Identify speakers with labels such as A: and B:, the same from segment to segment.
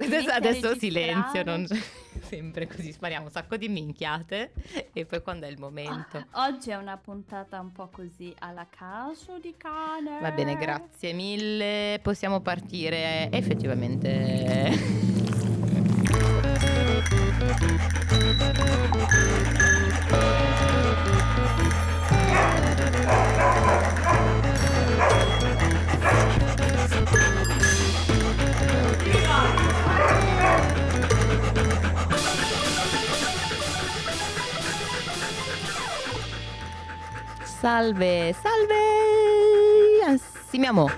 A: Adesso, adesso silenzio, non sempre così spariamo un sacco di minchiate e poi quando è il momento.
B: Ah, oggi è una puntata un po' così alla caso di cane.
A: Va bene, grazie mille. Possiamo partire effettivamente. Salve, salve! Ansimiamo.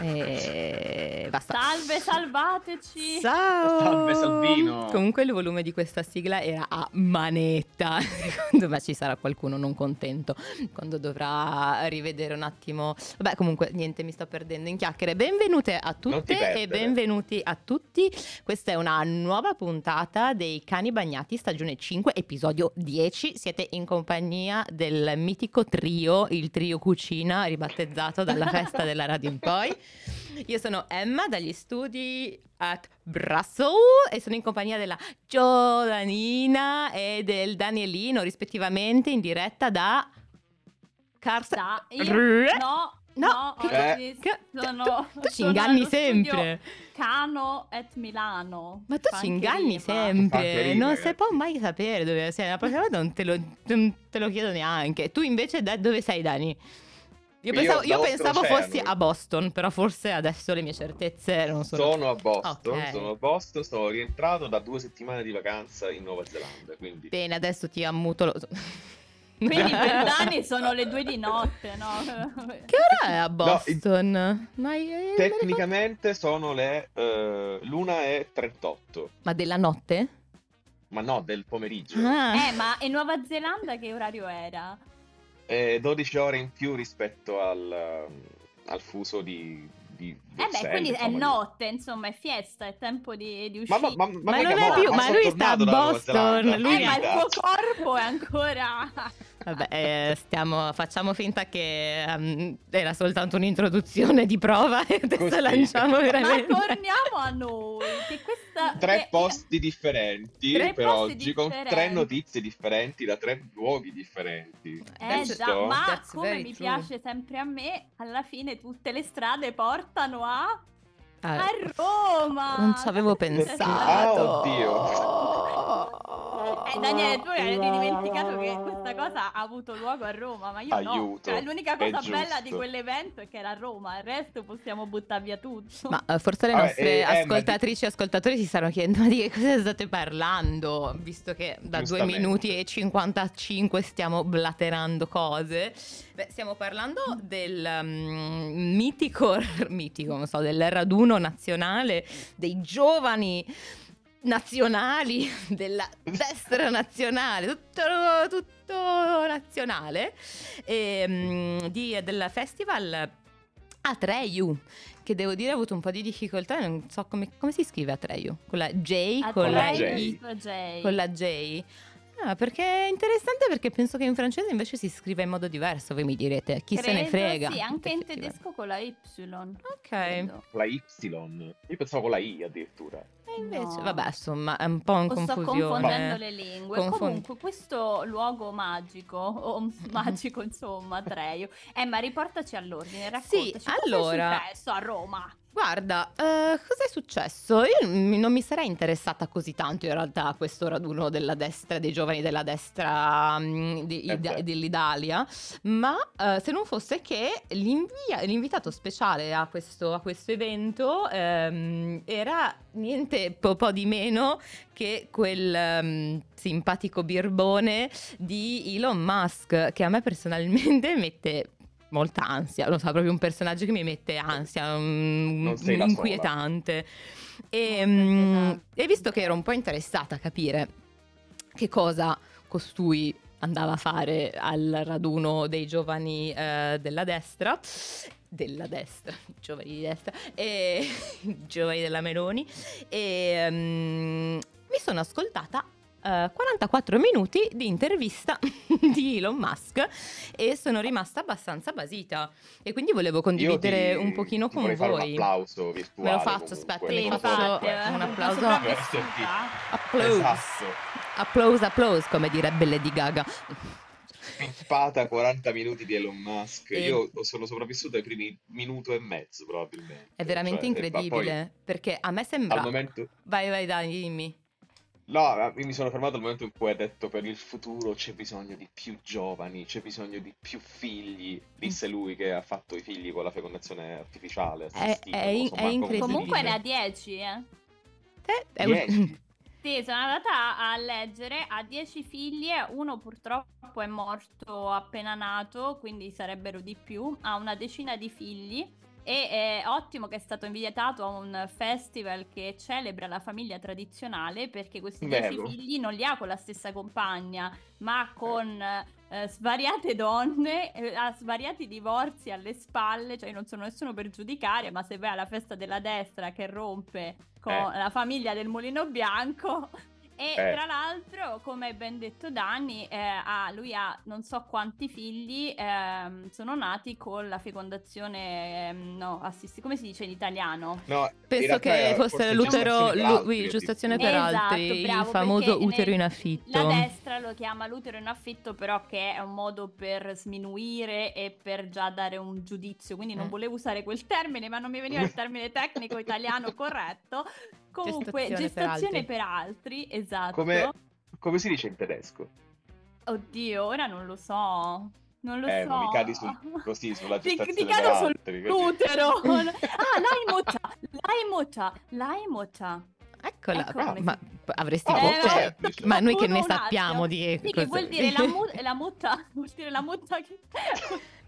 A: E basta.
B: Salve, salvateci.
A: Ciao!
C: Salve, Salvino!
A: Comunque il volume di questa sigla era a manetta. Secondo me ci sarà qualcuno non contento quando dovrà rivedere un attimo. Vabbè, comunque niente, mi sto perdendo in chiacchiere. Benvenute a tutte e benvenuti a tutti. Questa è una nuova puntata dei Cani Bagnati, stagione 5, episodio 10. Siete in compagnia del mitico trio, il trio cucina, ribattezzato dalla festa della radio in poi. Io sono Emma dagli studi at Brussels e sono in compagnia della Giovanina e del Danielino, rispettivamente in diretta da Carsten.
B: Da- io- no,
A: No,
B: no,
A: che-
B: oggi
A: che-
B: sono,
A: tu, tu ci inganni sempre.
B: Cano et Milano.
A: Ma tu ci inganni sempre, non si può mai sapere dove sei. La prossima volta non te lo, non te lo chiedo neanche. Tu invece da dove sei, Dani? Io pensavo, io pensavo fossi a Boston, però forse adesso le mie certezze non sono.
C: Sono a Boston,
A: Ok.
C: sono a Boston, sono rientrato da due settimane di vacanza in Nuova Zelanda, quindi
A: Bene, adesso ti ammuto. Lo...
B: Quindi per Dani sono le due di notte, no?
A: Che ora è a Boston? Ma, io-
C: tecnicamente sono le eh, l'una è 38,
A: Ma della notte?
C: ma no, del pomeriggio.
A: Ah.
B: Eh, ma in Nuova Zelanda che orario era?
C: Eh, 12 ore in più rispetto al, um, al fuso di, di
B: Eh beh,
C: Bruxelles,
B: quindi è notte, insomma, è fiesta, è tempo di, di
C: Ma,
B: uscire.
C: ma, ma,
A: Ma
C: mica
A: non è più-
C: ma
A: ma lui sta a Boston, lui-
B: Eh, ma il tuo corpo è ancora...
A: Vabbè, eh, stiamo, facciamo finta che ehm, era soltanto un'introduzione di prova e adesso
C: Così.
A: lanciamo
B: Ma
A: veramente.
B: torniamo a noi, che questa...
C: Tre
B: eh,
C: posti differenti
B: Tre
C: per
B: posti
C: oggi con
B: differenti.
C: tre notizie differenti da tre luoghi differenti.
B: Eh
C: Giusto?
B: già, ma
A: That's
B: come mi
A: true.
B: piace sempre a me, alla fine tutte le strade portano a...
A: Ah,
B: a Roma!
A: non ci avevo
B: Perché-
A: pensato.
B: Eh, Daniele, tu hai dimenticato che questa cosa ha avuto luogo a Roma, ma io no.
C: Aiuto,
B: Cioè, l'unica cosa bella di quell'evento è che era a Roma, il resto possiamo buttare via tutto.
A: Ma eh, forse le nostre
C: eh, eh, ma
A: ascoltatrici e ascoltatori si stanno chiedendo ma di che cosa state parlando, visto che da 2
C: Giustamente.
A: minuti e 55 stiamo blaterando cose. Beh, stiamo parlando del mm, mitico, mitico, non so, del raduno nazionale dei giovani nazionali della destra nazionale, tutto, tutto nazionale e, mm, di- del festival Atreyu che devo dire ho avuto un po' di difficoltà, non so come, come si scrive Atreyu, con la J, con la I,
B: J.
A: con la J. Ah, perché è interessante perché penso che in francese invece si scriva in modo diverso, voi mi direte, chi se ne
B: Credo,
A: frega.
B: Sì, anche in tedesco con la Y.
A: Ok,
B: credo.
C: La Y. Io pensavo con la I addirittura.
A: E invece,
B: No.
A: vabbè, insomma, è un po' in
B: O sto
A: confusione.
B: confondendo le lingue.
A: Confon-
B: Comunque, questo luogo magico, o magico insomma, Treio. Emma, riportaci all'ordine, raccontaci. cosa
A: allora-
B: è successo a Roma?
A: Guarda, eh, cosa è successo? Io non mi sarei interessata così tanto in realtà a questo raduno della destra, dei giovani della destra mm, di-
C: Eh beh.
A: dell'Italia, ma eh, se non fosse che l'invia- l'invitato speciale a questo, a questo evento ehm, era niente po', po' di meno che quel ehm, simpatico birbone di Elon Musk che a me personalmente mette molta ansia, lo so, proprio un personaggio che mi mette ansia,
C: sola.
A: inquietante. E,
B: inquietante.
A: e visto che ero un po' interessata a capire che cosa costui andava a fare al raduno dei giovani eh, della destra, della destra, giovani di destra, e giovani della Meloni, e mm, mi sono ascoltata eh, 44 minuti di intervista di Elon Musk e sono rimasta abbastanza basita e quindi volevo condividere
C: ti-
A: un pochino con
C: vorrei fare un
A: voi.
C: applauso virtuale.
A: Me lo faccio,
C: comunque.
A: aspetta,
C: Una
A: faccio
B: eh,
A: un applauso. Applause.
C: Esatto.
A: Applause, applause, come direbbe Lady Gaga.
C: Pimpata 40 minuti di Elon Musk.
A: E-
C: Io sono sopravvissuto ai primi minuto e mezzo, probabilmente.
A: È veramente
C: Cioè,
A: incredibile, perché a me
C: Poi,
A: sembra...
C: al momento...
A: Vai, vai, dai, dimmi.
C: No, mi sono fermato al momento in cui hai detto per il futuro c'è bisogno di più giovani, c'è bisogno di più figli, disse lui che ha fatto i figli con la fecondazione artificiale.
A: È- è- è
C: si
A: incredibile.
B: Comunque ne ha 10, eh.
A: Te- è un-
C: Dieci.
B: Sì, sono andata a leggere, ha 10 figli, uno purtroppo è morto appena nato, quindi sarebbero di più, ha una decina di figli e è ottimo che è stato invitato a un festival che celebra la famiglia tradizionale perché questi 10
C: Bello.
B: figli non li ha con la stessa compagna, ma con eh, svariate donne, eh, ha svariati divorzi alle spalle, cioè io non sono nessuno per giudicare, ma se vai alla festa della destra che rompe con
C: Eh.
B: la famiglia del mulino bianco. E
C: Eh.
B: tra l'altro, come ben detto Dani, eh, ha- lui ha non so quanti figli ehm, sono nati con la fecondazione, ehm, no, assisti- come si dice in italiano?
C: No, in
A: Penso
C: realtà
A: che fosse l'utero,
C: gestazione per
A: gestazione
B: Esatto,
A: altri, il famoso utero in affitto.
B: La destra lo chiama l'utero in affitto, però che è un modo per sminuire e per già dare un giudizio, quindi non
A: Mm.
B: volevo usare quel termine, ma non mi veniva il termine tecnico italiano corretto. Comunque,
A: Gestazione per
B: gestazione
A: altri.
B: per altri, esatto.
C: Come, come si dice in tedesco?
B: Oddio, ora non lo so. Non lo
C: Eh,
B: so.
C: ma mi cadi sul- così sulla
B: Ti- ti
C: gestazione
B: cado
C: per
B: sul
C: altri.
B: L'utero. ah, l'aimota, l'aimota, l'aimota.
A: Eccola,
B: Ecco
A: ah, ma avresti
C: Ah,
A: potuto- cioè, ma noi che ne sappiamo di
B: Sì, che vuol dire la, mu- la mutta, vuol dire la mutta che...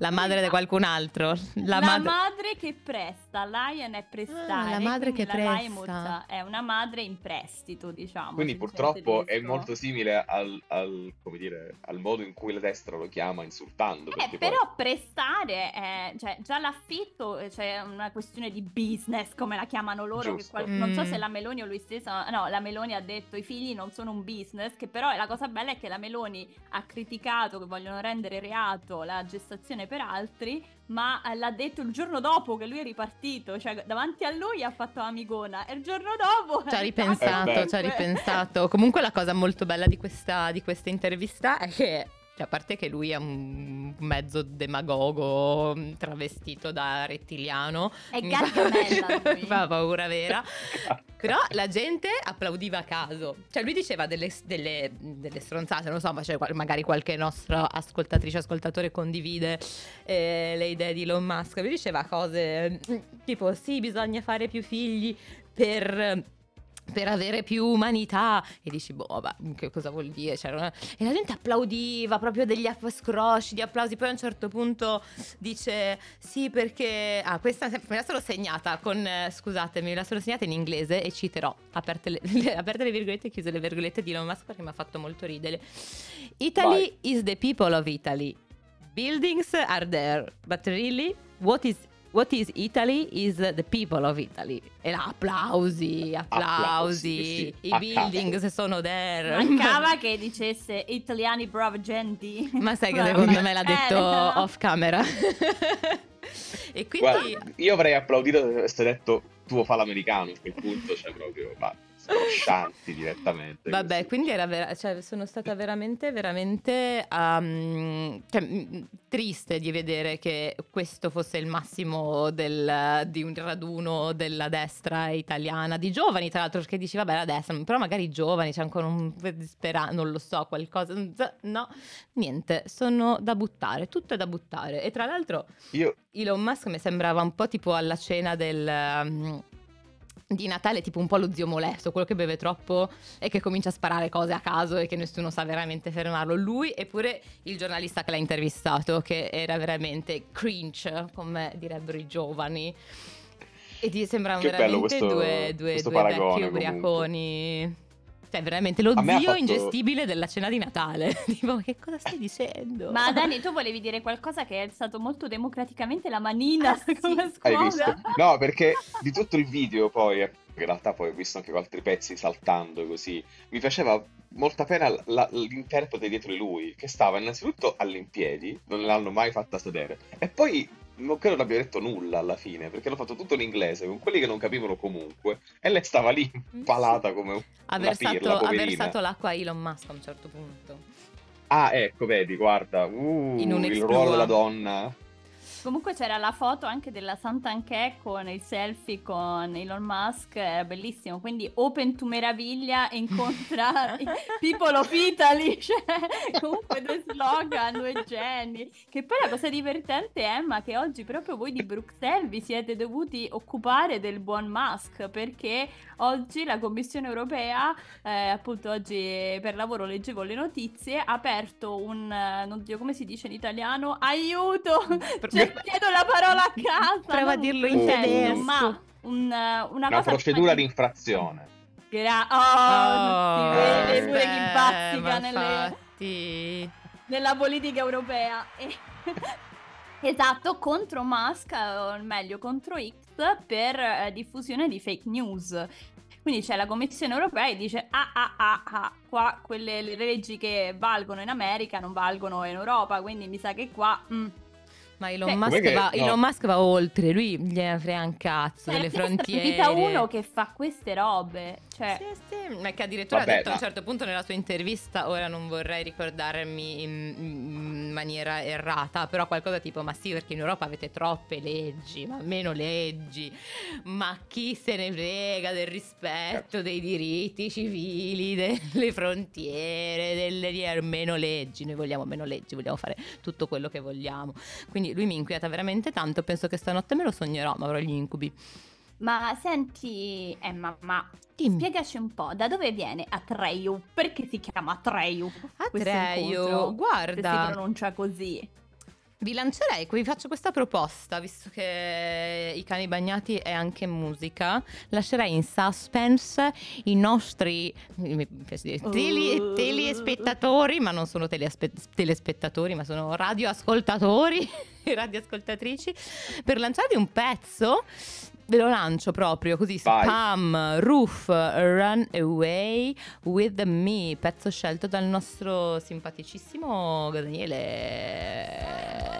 A: La madre di qualcun altro. La,
B: La,
A: madre...
B: madre che presta, lion è prestare.
A: Ah, la madre che
B: la
A: presta.
B: è una madre in prestito, diciamo.
C: Quindi purtroppo è molto simile al, al, come dire, al modo in cui la destra lo chiama insultando.
B: Eh,
C: perché poi-
B: però prestare, è, cioè già l'affitto eh, c'è una questione di business, come la chiamano loro. Qual- Non so
A: Mm.
B: se la Meloni o lui stessa, no, la Meloni ha detto i figli non sono un business, che però la cosa bella è che la Meloni ha criticato che vogliono rendere reato la gestazione per altri, ma eh, l'ha detto il giorno dopo che lui è ripartito, cioè davanti a lui ha fatto amigona e il giorno dopo...
A: Ci ha
C: Eh,
A: ripensato, ci ha ripensato. Comunque la cosa molto bella di questa, di questa intervista è che, cioè, a parte che lui è un mezzo demagogo mh, travestito da rettiliano,
B: È Gargamella
A: fa paura vera. Però la gente applaudiva a caso. Cioè, lui diceva delle, delle- delle stronzate, non so, ma c'è qual- magari qualche nostra ascoltatrice, ascoltatore condivide eh, le idee di Elon Musk. Lui diceva cose mm, tipo: sì, bisogna fare più figli per. Per avere più umanità. E dici boh vabbè che cosa vuol dire? C'era una- e la gente applaudiva proprio degli scrosci di applausi. Poi a un certo punto dice sì perché ah questa me la sono segnata con eh, scusatemi me la sono segnata in inglese e citerò. Aperte le, le- aperte le virgolette e chiuse le virgolette di Elon Musk perché mi ha fatto molto ridere. Italy is the people of Italy. Buildings are there but really what is What is Italy is the people of Italy. E là, applausi, applausi.
C: Applausi, sì,
A: I
C: a
A: buildings sono there.
B: Mancava che dicesse italiani bravo gente.
A: Ma sai che secondo me l'ha
B: Eh,
A: detto
B: no.
A: off camera. e quindi
C: Guarda, io avrei applaudito se avesse detto tuo fa l'americano a quel punto, cioè proprio, ma scroscianti direttamente.
A: Vabbè,
C: così.
A: quindi era vera- cioè, sono stata veramente, veramente um, cioè, triste di vedere che questo fosse il massimo del- di un raduno della destra italiana, di giovani tra l'altro, perché dici vabbè la destra, però magari giovani, c'è ancora un po' di speranza, non lo so, qualcosa, no, niente, sono da buttare, tutto è da buttare. E tra l'altro
C: Io,
A: Elon Musk mi sembrava un po' tipo alla cena del... um, di Natale, tipo un po' lo zio molesto, quello che beve troppo e che comincia a sparare cose a caso e che nessuno sa veramente fermarlo. Lui e pure il giornalista che l'ha intervistato, che era veramente cringe, come direbbero i giovani. E ti sembrano veramente
C: questo-
A: due, due, due vecchi
C: comunque.
A: Cioè, veramente lo zio
C: fatto-
A: ingestibile della cena di Natale. tipo, che cosa stai dicendo?
B: Ma Dani, tu volevi dire qualcosa che è stato molto democraticamente la manina
A: Ah, sì,
B: come
C: hai
B: scuola.
C: visto? No, perché di tutto il video poi è in realtà poi ho visto anche altri pezzi saltando così, mi faceva molta pena la- l'interprete dietro di lui, che stava innanzitutto all'impiedi, non l'hanno mai fatta sedere, e poi non credo abbia detto nulla alla fine, perché hanno fatto tutto in inglese, con quelli che non capivano comunque, e lei stava lì impalata come un-
A: Ha
C: una
A: versato,
C: pirla,
A: ha versato l'acqua a Elon Musk a un certo punto.
C: Ah, ecco, vedi, guarda, uh, il ruolo della donna.
B: Comunque c'era la foto anche della Sant'Anché con il selfie con Elon Musk, era bellissimo. Quindi Open to Meraviglia incontra People of Italy, cioè comunque due slogan, due geni. Che poi la cosa divertente è, Emma, che oggi proprio voi di Bruxelles vi siete dovuti occupare del buon Musk perché oggi la Commissione europea, eh, appunto oggi per lavoro leggevo le notizie, ha aperto un, eh, non so come si dice in italiano, aiuto! Cioè, chiedo la parola a casa.
A: Prova a dirlo in tedesco.
B: Ma un, eh, una,
C: Una
B: cosa
C: procedura di infrazione.
B: Gra- oh, non si
A: Oh,
B: vede pure chi
A: eh,
B: bazzica nelle- nella politica europea. Esatto, contro Musk, o meglio contro X, per eh, diffusione di fake news. Quindi c'è la Commissione europea e dice ah ah ah ah, qua quelle le leggi che valgono in America non valgono in Europa, quindi mi sa che qua... mm,
A: Ma Elon,
B: Cioè,
A: Musk
C: che-
A: va,
C: no.
A: Elon Musk va oltre, lui gliene frega un cazzo
B: cioè,
A: delle frontiere.
B: sentita uno che fa queste robe, cioè...
A: Sì, sì, ma che addirittura
C: Vabbè,
A: ha detto a un certo punto nella sua intervista, ora non vorrei ricordarmi in, in maniera errata, però qualcosa tipo, ma sì perché in Europa avete troppe leggi, ma meno leggi, ma chi se ne frega del rispetto dei diritti civili, delle frontiere, delle meno leggi, noi vogliamo meno leggi, vogliamo fare tutto quello che vogliamo. Quindi lui mi inquieta veramente tanto, penso che stanotte me lo sognerò, ma avrò gli incubi.
B: Ma senti, Emma, ma
A: Dimmi.
B: spiegaci un po', da dove viene Atreyu? Perché si chiama Atreyu?
A: Atreyu, guarda.
B: si pronuncia così.
A: Vi lancerei, vi faccio questa proposta, visto che i cani bagnati è anche musica, lascerei in suspense i nostri mi piace dire, tele-
B: Uh.
A: telespettatori, ma non sono teleaspe- telespettatori, ma sono radioascoltatori e radioascoltatrici, per lanciarvi un pezzo. Ve lo lancio proprio così, spam, roof, run away with me, pezzo scelto dal nostro simpaticissimo Daniele.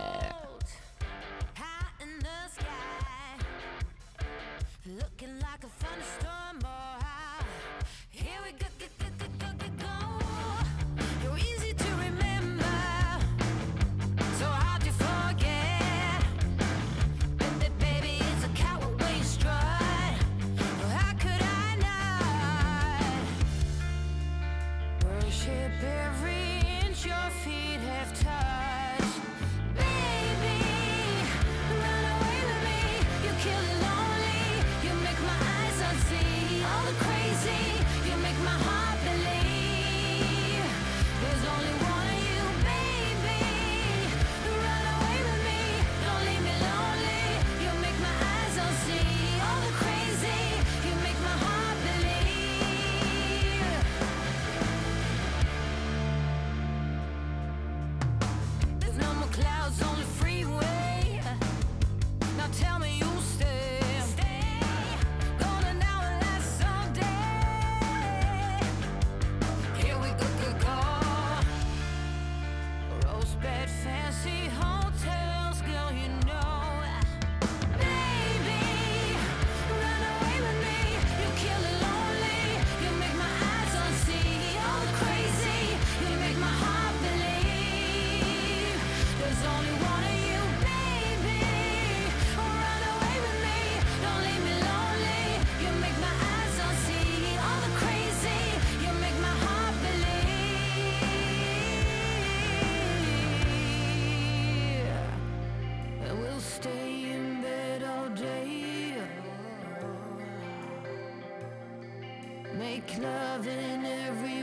D: Make love in every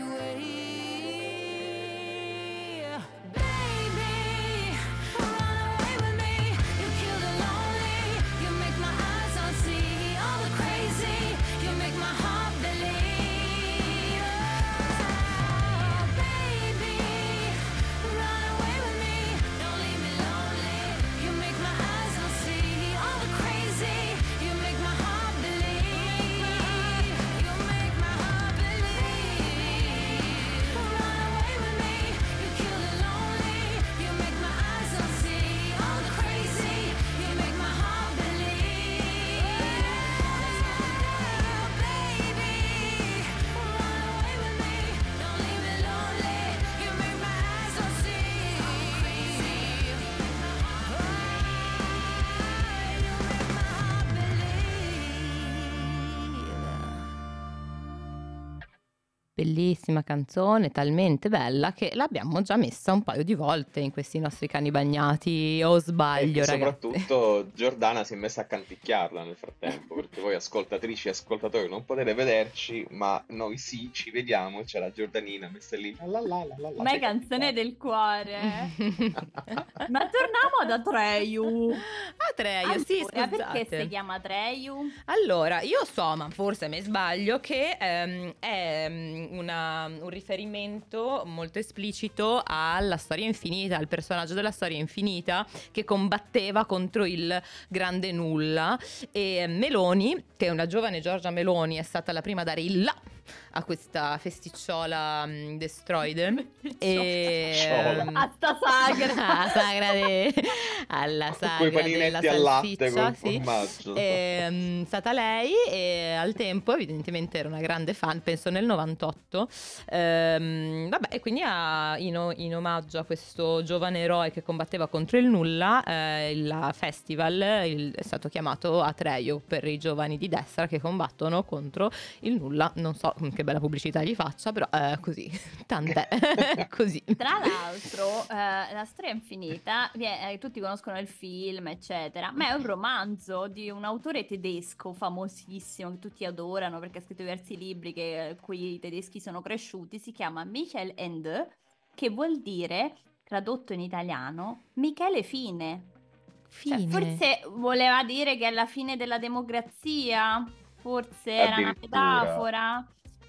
A: Bellissima canzone, talmente bella che l'abbiamo già messa un paio di volte in questi nostri cani bagnati. O
C: E
A: sbaglio, ragazzi?
C: soprattutto Giordana si è messa a canticchiarla nel frattempo, perché voi ascoltatrici e ascoltatori non potete vederci, ma noi sì, ci vediamo, c'è la Giordanina messa lì. La la la la la la,
B: Ma è canzone del cuore. Ma torniamo ad Atreyu.
A: Atreio, sì,
B: Allora, perché
A: scusate.
B: si chiama Atreyu?
A: Allora, io so, ma forse mi sbaglio, che ehm, è una- un riferimento molto esplicito alla storia infinita, al personaggio della storia infinita che combatteva contro il grande nulla. E Meloni, che è una giovane Giorgia Meloni, è stata la prima a dare il là a questa festicciola mm, destroide. E, ehm,
B: A sta sagra.
A: Ah, sagra de- alla sagra della
C: paninetti al latte
A: salsiccia, sì. È mm, stata lei e al tempo evidentemente era una grande fan, penso nel 98. Ehm, vabbè, e quindi ha- in, in omaggio a questo giovane eroe che combatteva contro il nulla, eh, il festival il- è stato chiamato Atreio per i giovani di destra che combattono contro il nulla. Non so che bella pubblicità gli faccia, però è così, tant'è, così.
B: Tra l'altro, eh, la storia infinita, eh, tutti conoscono il film, eccetera, ma è un romanzo di un autore tedesco famosissimo che tutti adorano perché ha scritto diversi libri che, eh, cui i tedeschi sono cresciuti. Si chiama Michael Ende, che vuol dire, tradotto in italiano, Michele Fine. Cioè, forse voleva dire che è la fine della democrazia, forse era una metafora.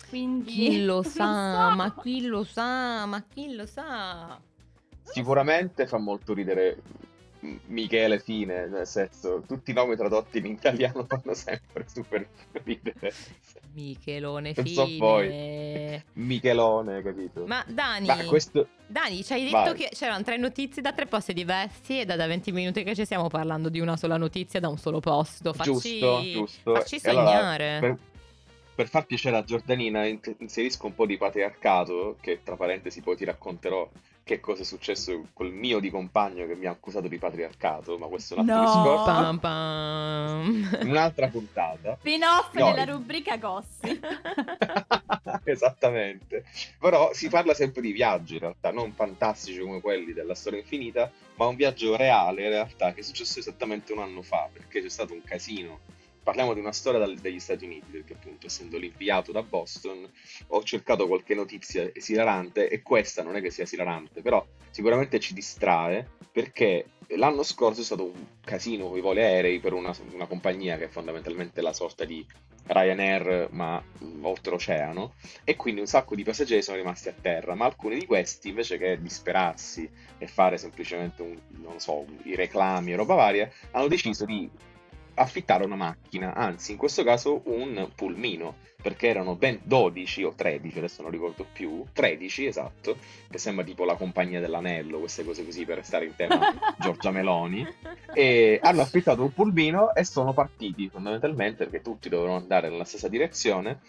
B: Quindi
A: Chi lo sa,
B: so.
A: ma chi lo sa, ma chi lo sa?
C: Sicuramente fa molto ridere Michele Fine, nel senso, tutti i nomi tradotti in italiano fanno sempre super ridere.
A: Michelone
C: Non so
A: fine.
C: Michelone, capito?
A: Ma Dani,
C: Ma questo...
A: Dani, ci hai detto
C: Vai.
A: che c'erano tre notizie da tre posti diversi e da, da 20 minuti che ci stiamo parlando di una sola notizia da un solo posto. Facci,
C: Giusto, giusto.
A: facci
C: E allora,
A: sognare.
C: per, per far piacere a Giordanina in- inserisco un po' di patriarcato, che tra parentesi poi ti racconterò che cosa è successo col mio di compagno che mi ha accusato di patriarcato, ma questo è un altro
B: No.
C: discorso.
A: Pam, pam.
C: Un'altra puntata.
B: Spin-off
C: No.
B: della rubrica Gossi.
C: Esattamente. Però si parla sempre di viaggi in realtà, non fantastici come quelli della storia infinita, ma un viaggio reale in realtà che è successo esattamente un anno fa, perché c'è stato un casino. Parliamo di una storia dal- degli Stati Uniti, perché appunto essendo lì inviato da Boston ho cercato qualche notizia esilarante e questa non è che sia esilarante, però sicuramente ci distrae perché l'anno scorso è stato un casino con i voli aerei per una, una compagnia che è fondamentalmente la sorta di Ryanair ma oltreoceano e quindi un sacco di passeggeri sono rimasti a terra, ma alcuni di questi invece che disperarsi e fare semplicemente un, so, i reclami e roba varia, hanno deciso di affittare una macchina, anzi in questo caso un pulmino, perché erano ben 12 o 13, adesso non ricordo più, 13 esatto, che sembra tipo la compagnia dell'anello, queste cose così per stare in tema Giorgia Meloni, e hanno affittato un pulmino e sono partiti fondamentalmente perché tutti dovevano andare nella stessa direzione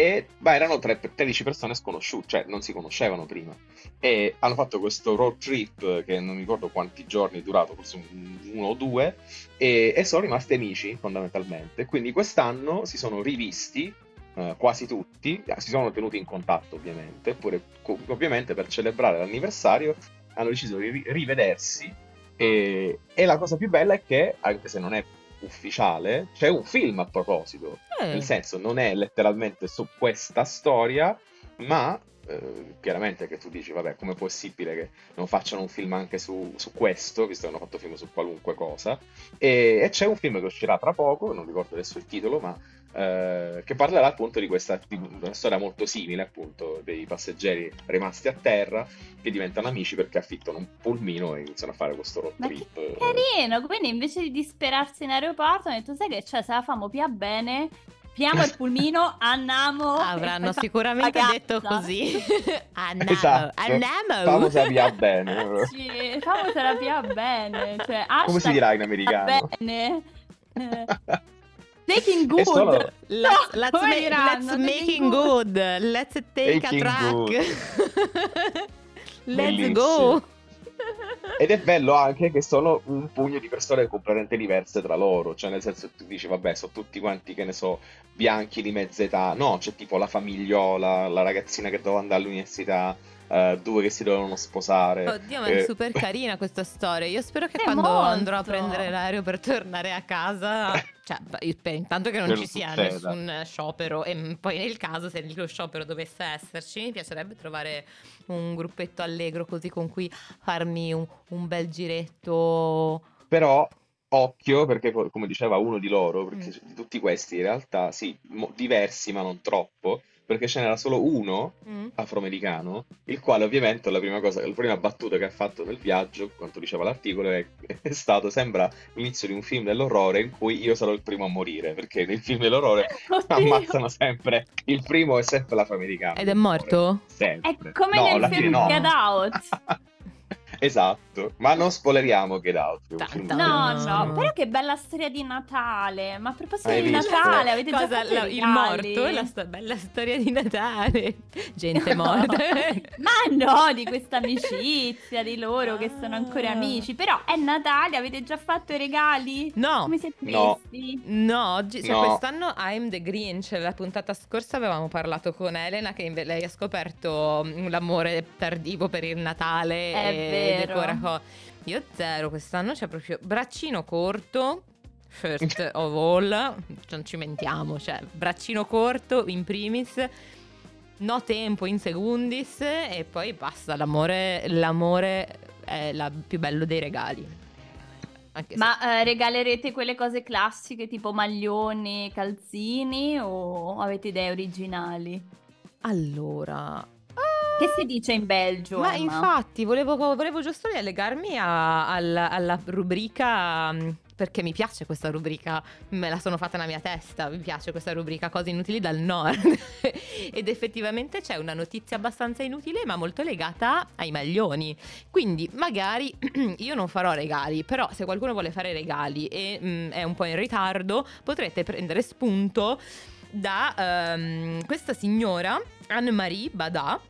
C: e ma erano tre- 13 persone sconosciute, cioè non si conoscevano prima e hanno fatto questo road trip che non mi ricordo quanti giorni è durato, forse un- uno o due e, e sono rimasti amici fondamentalmente. Quindi quest'anno si sono rivisti eh, quasi tutti, si sono tenuti in contatto ovviamente, pure co- ovviamente per celebrare l'anniversario hanno deciso di ri- rivedersi e, e la cosa più bella è che, anche se non è ufficiale, c'è un film a proposito.
A: Eh,
C: Nel senso, non è letteralmente su questa storia, ma eh, chiaramente che tu dici, vabbè, com'è possibile che non facciano un film anche su, su questo, visto che hanno fatto film su qualunque cosa. E, e c'è un film che uscirà tra poco, non ricordo adesso il titolo, ma eh, che parlerà appunto di questa di una storia molto simile, appunto, dei passeggeri rimasti a terra che diventano amici perché affittano un pulmino e iniziano a fare questo road
B: Ma che
C: trip.
B: carino, quindi invece di disperarsi in aeroporto, hanno detto, sai che c'è, se la famo pia bene, piamo il pulmino, andiamo.
A: avranno sicuramente detto così. Andiamo,
C: Esatto.
A: andiamo.
C: Famo sapia bene.
B: Sì, famo se la pia bene. Cioè,
C: Come si dirà in americano?
B: Bene. Taking good.
C: Solo-
A: Let's,
B: No,
A: let's,
B: come
A: ma- let's making good. Let's take
C: Taking
A: a track.
C: good.
A: let's
C: Bellissimo.
A: go.
C: Ed è bello anche che sono un pugno di persone completamente diverse tra loro, cioè nel senso tu dici vabbè sono tutti quanti che ne so bianchi di mezza età, no c'è tipo la famigliola, la ragazzina che doveva andare all'università, eh, due che si dovevano sposare.
A: Oddio, ma è
C: Eh,
A: super carina questa storia. Io spero che
B: È
A: quando
B: molto.
A: andrò a prendere l'aereo per tornare a casa, cioè, intanto che non
C: Che
A: ci sia
C: succeda.
A: nessun sciopero, e poi nel caso se lo sciopero dovesse esserci, mi piacerebbe trovare un gruppetto allegro così con cui farmi un, un bel giretto.
C: Però occhio, perché co- come diceva uno di loro, perché
A: Mm.
C: tutti questi in realtà sì, mo- diversi ma non troppo, perché ce n'era solo uno
A: Mm?
C: afroamericano, il quale ovviamente la prima cosa, la prima battuta che ha fatto nel viaggio, quanto diceva l'articolo, è, è stato, sembra l'inizio di un film dell'orrore in cui io sarò il primo a morire, perché nei film dell'orrore
B: Oddio.
C: ammazzano sempre, il primo è sempre l'afroamericano.
A: Ed è morto?
C: Sempre.
B: È come
C: No,
B: nel film
C: no.
B: Get Out.
C: Esatto, ma non spoileriamo Get Out.
A: Tanta-
B: No, no, però che bella storia di Natale. Ma a proposito
C: Hai
B: di
C: visto?
B: Natale, avete già
A: Cosa?
B: fatto
A: La-
B: i
A: il morto? La sto- bella storia di Natale. Gente morta.
B: Ma no, di questa amicizia di loro che sono ancora
A: Ah.
B: amici. Però è Natale, avete già fatto i regali?
A: No.
B: Come siete
C: No.
B: messi?
A: No, oggi, cioè
C: No.
A: quest'anno I'm the Grinch. La puntata scorsa avevamo parlato con Elena che lei ha scoperto mm, l'amore tardivo per il Natale
B: È
A: e
B: vero.
A: Decora co- Io zero, quest'anno c'è proprio braccino corto. First of all, non ci mentiamo, cioè braccino corto in primis, no tempo in secundis e poi basta, l'amore, l'amore è la più bello dei regali. Anche se-
B: Ma eh, regalerete quelle cose classiche tipo maglioni, calzini o avete idee originali?
A: Allora,
B: Che si dice in Belgio?
A: ma infatti volevo, volevo giusto riallegarmi a- alla, alla rubrica mm, perché mi piace questa rubrica, me la sono fatta nella mia testa, mi piace questa rubrica cose inutili dal nord ed effettivamente c'è una notizia abbastanza inutile ma molto legata ai maglioni, quindi magari io non farò regali, però se qualcuno vuole fare regali e mm, è un po' in ritardo potrete prendere spunto da ehm, questa signora Anne-Marie Bada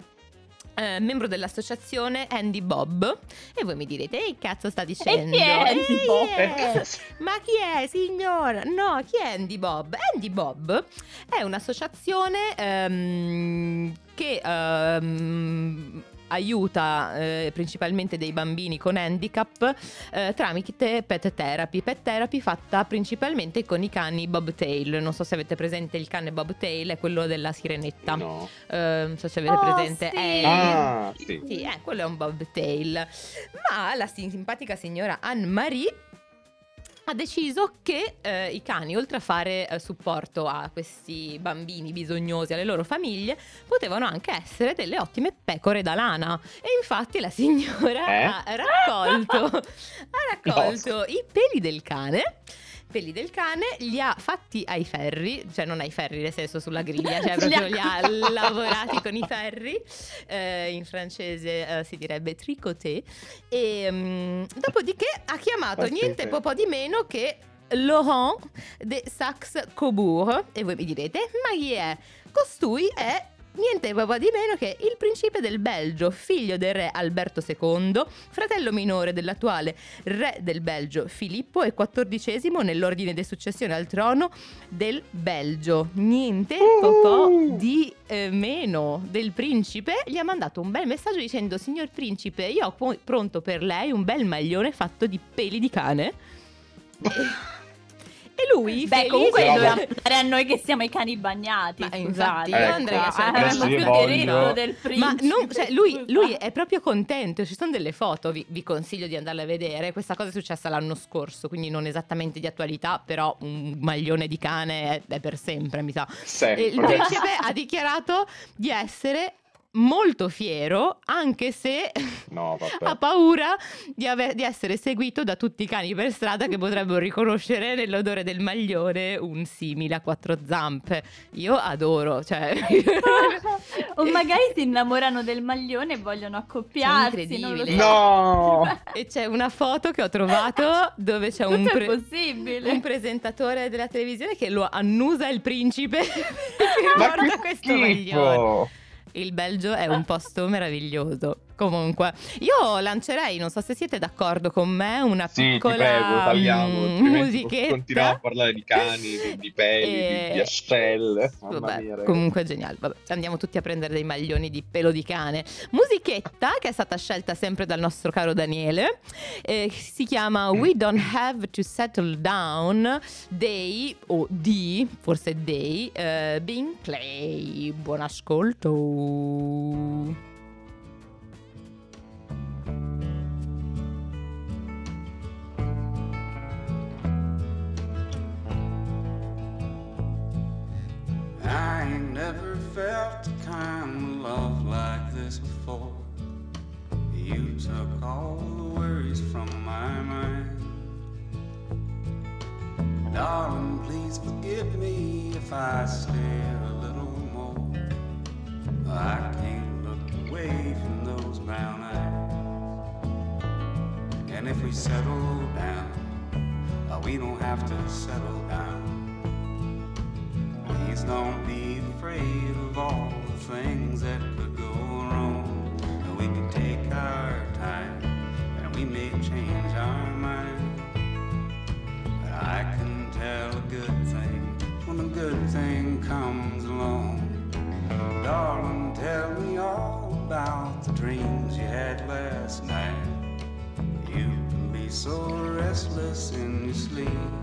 A: eh, membro dell'associazione Andy Bob. E voi mi direte ehi cazzo sta dicendo
B: chi è Andy
A: Ehi,
B: Bob?"
A: eh, ma chi è signora no chi è Andy Bob? Andy Bob è un'associazione ehm, che ehm, aiuta eh, principalmente dei bambini con handicap eh, tramite pet therapy. Pet therapy fatta principalmente con i cani bobtail. Non so se avete presente il cane bobtail, è quello della sirenetta.
C: No.
A: Eh, non so se avete
B: Oh,
A: presente.
B: sì.
A: È-
C: Ah, sì.
A: sì, eh, quello è un bobtail. Ma la sim- simpatica signora Anne-Marie ha deciso che eh, i cani, oltre a fare eh, supporto a questi bambini bisognosi, alle loro famiglie, potevano anche essere delle ottime pecore da lana. E infatti la signora
C: Eh?
A: ha raccolto, ha raccolto i peli del cane. Peli del cane li ha fatti ai ferri, cioè non ai ferri nel senso sulla griglia, cioè proprio li ha lavorati con i ferri, eh, in francese eh, si direbbe tricoté, e mm, dopodiché ha chiamato
C: Aspetta.
A: niente po' di meno che Laurent de Saxe-Cobourg e voi mi direte ma chi è? Costui è niente po' di meno che il principe del Belgio, figlio del re Alberto II, fratello minore dell'attuale re del Belgio Filippo e quattordicesimo nell'ordine di successione al trono del Belgio. Niente po' di eh, meno del principe gli ha mandato un bel messaggio dicendo signor principe io ho pronto per lei un bel maglione fatto di peli di cane. E, e lui
B: Beh,
A: felice-
B: comunque
C: Bravo.
B: doveva andare a noi che siamo i cani bagnati.
A: Ma infatti io
C: Ecco,
A: andrei a
C: adesso
B: avremmo
C: io
B: più diritto del
A: ma
B: principe.
A: non, cioè, lui, lui è proprio contento, ci sono delle foto, vi, vi consiglio di andarle a vedere. Questa cosa è successa l'anno scorso, quindi non esattamente di attualità, però un maglione di cane è, è per sempre, mi sa. E il
C: Sempre.
A: principe ha dichiarato di essere molto fiero, anche se
C: No,
A: ha paura di, ave- di essere seguito da tutti i cani per strada che potrebbero riconoscere nell'odore del maglione un simile a quattro zampe. Io adoro, cioè...
B: o magari si innamorano del maglione e vogliono accoppiarsi. Non lo so.
A: incredibile.
C: No!
A: E c'è una foto che ho trovato dove c'è un, pre- un presentatore della televisione che lo annusa il principe
C: Ma
A: guarda questo maglione. Il Belgio è un posto meraviglioso. Comunque, io lancerei, non so se siete d'accordo con me, una
C: Sì, ti
A: piccola
C: prego, tagliamo,
A: mm, musichetta.
C: continuiamo a parlare di cani, di, peli,
A: E-
C: di, di ascelle.
A: Vabbè,
C: mia,
A: comunque geniale. Vabbè, andiamo tutti a prendere dei maglioni di pelo di cane. Musichetta che è stata scelta sempre dal nostro caro Daniele. eh, si chiama We Don't Have to Settle Down dei o di, forse dei, eh, Bing Clay. Buon ascolto.
E: Before. You took all the worries from my mind. Darling, please forgive me if I stare a little more. I can't look away from those brown eyes. And if we settle down, uh, we don't have to settle down. Please don't be afraid of all the things that could we can take our time and we may change our mind. But I can tell a good thing when a good thing comes along. Darling, tell me all about the dreams you had last night. You can be so restless in your sleep.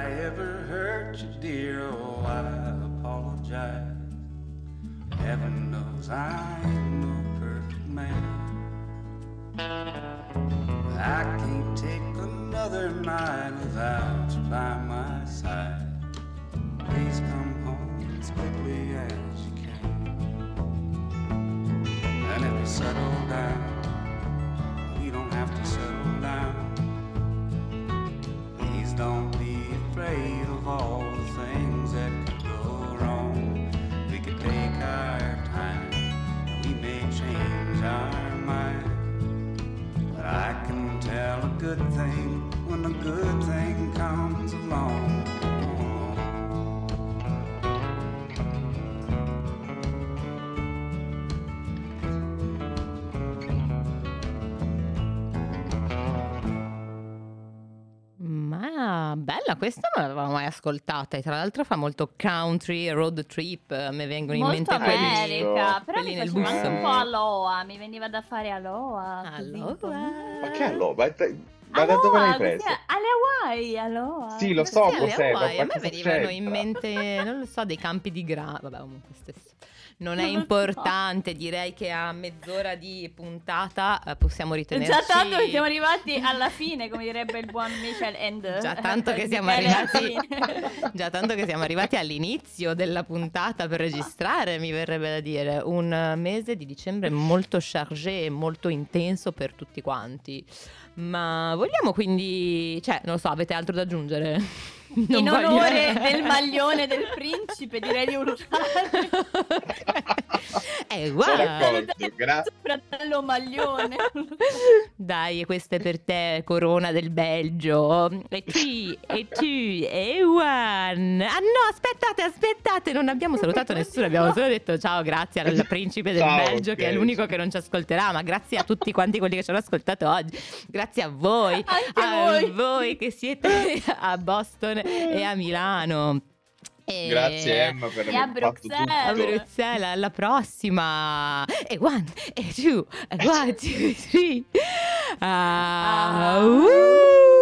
E: I ever hurt you, dear, oh, I apologize. Heaven knows I'm
A: bella, questa non l'avevamo mai ascoltata e tra l'altro fa molto country, road trip, a me vengono in
B: Molto
A: mente quelli...
B: America, però
A: quelli
B: mi
A: nel
B: faceva anche un po' aloha, mi veniva da fare aloha.
A: Allora...
C: Ma che allora? Ma, ma da dove l'hai
B: Aloha,
C: preso?
B: alle Hawaii, aloha.
C: Sì, lo so cos'è,
A: a me venivano
C: c'entra?
A: in mente, non lo so, dei campi di grano. Vabbè, comunque stesso. Non è importante, direi che a mezz'ora di puntata eh, possiamo ritenerci...
B: Già tanto che siamo arrivati alla fine, come direbbe il buon Michel Ender.
A: Già tanto che siamo arrivati. Già tanto che siamo arrivati all'inizio della puntata per registrare, mi verrebbe da dire, un mese di dicembre molto chargé e molto intenso per tutti quanti. Ma vogliamo quindi, cioè, non lo so, avete altro da aggiungere? Non
B: In
A: voglio-
B: onore del maglione del principe, direi di urlare.
A: Eh,
C: d'accordo, grazie.
B: Fratello maglione.
A: Dai, questa è per te, corona del Belgio. E tu, e tu, e Juan. Ah no, aspettate, aspettate, non abbiamo salutato nessuno, abbiamo solo detto ciao, grazie al principe del
C: Ciao,
A: Belgio che è l'unico che non ci ascolterà, ma grazie a tutti quanti quelli che ci hanno ascoltato oggi. Grazie a voi,
B: Anche
A: a
B: voi.
A: che siete a Boston e a Milano. E-
C: Grazie Emma per
B: E a
C: aver fatto
B: Bruxelles.
A: a. Bruxelles alla prossima e one e two e one two three
B: Ah.
A: uh.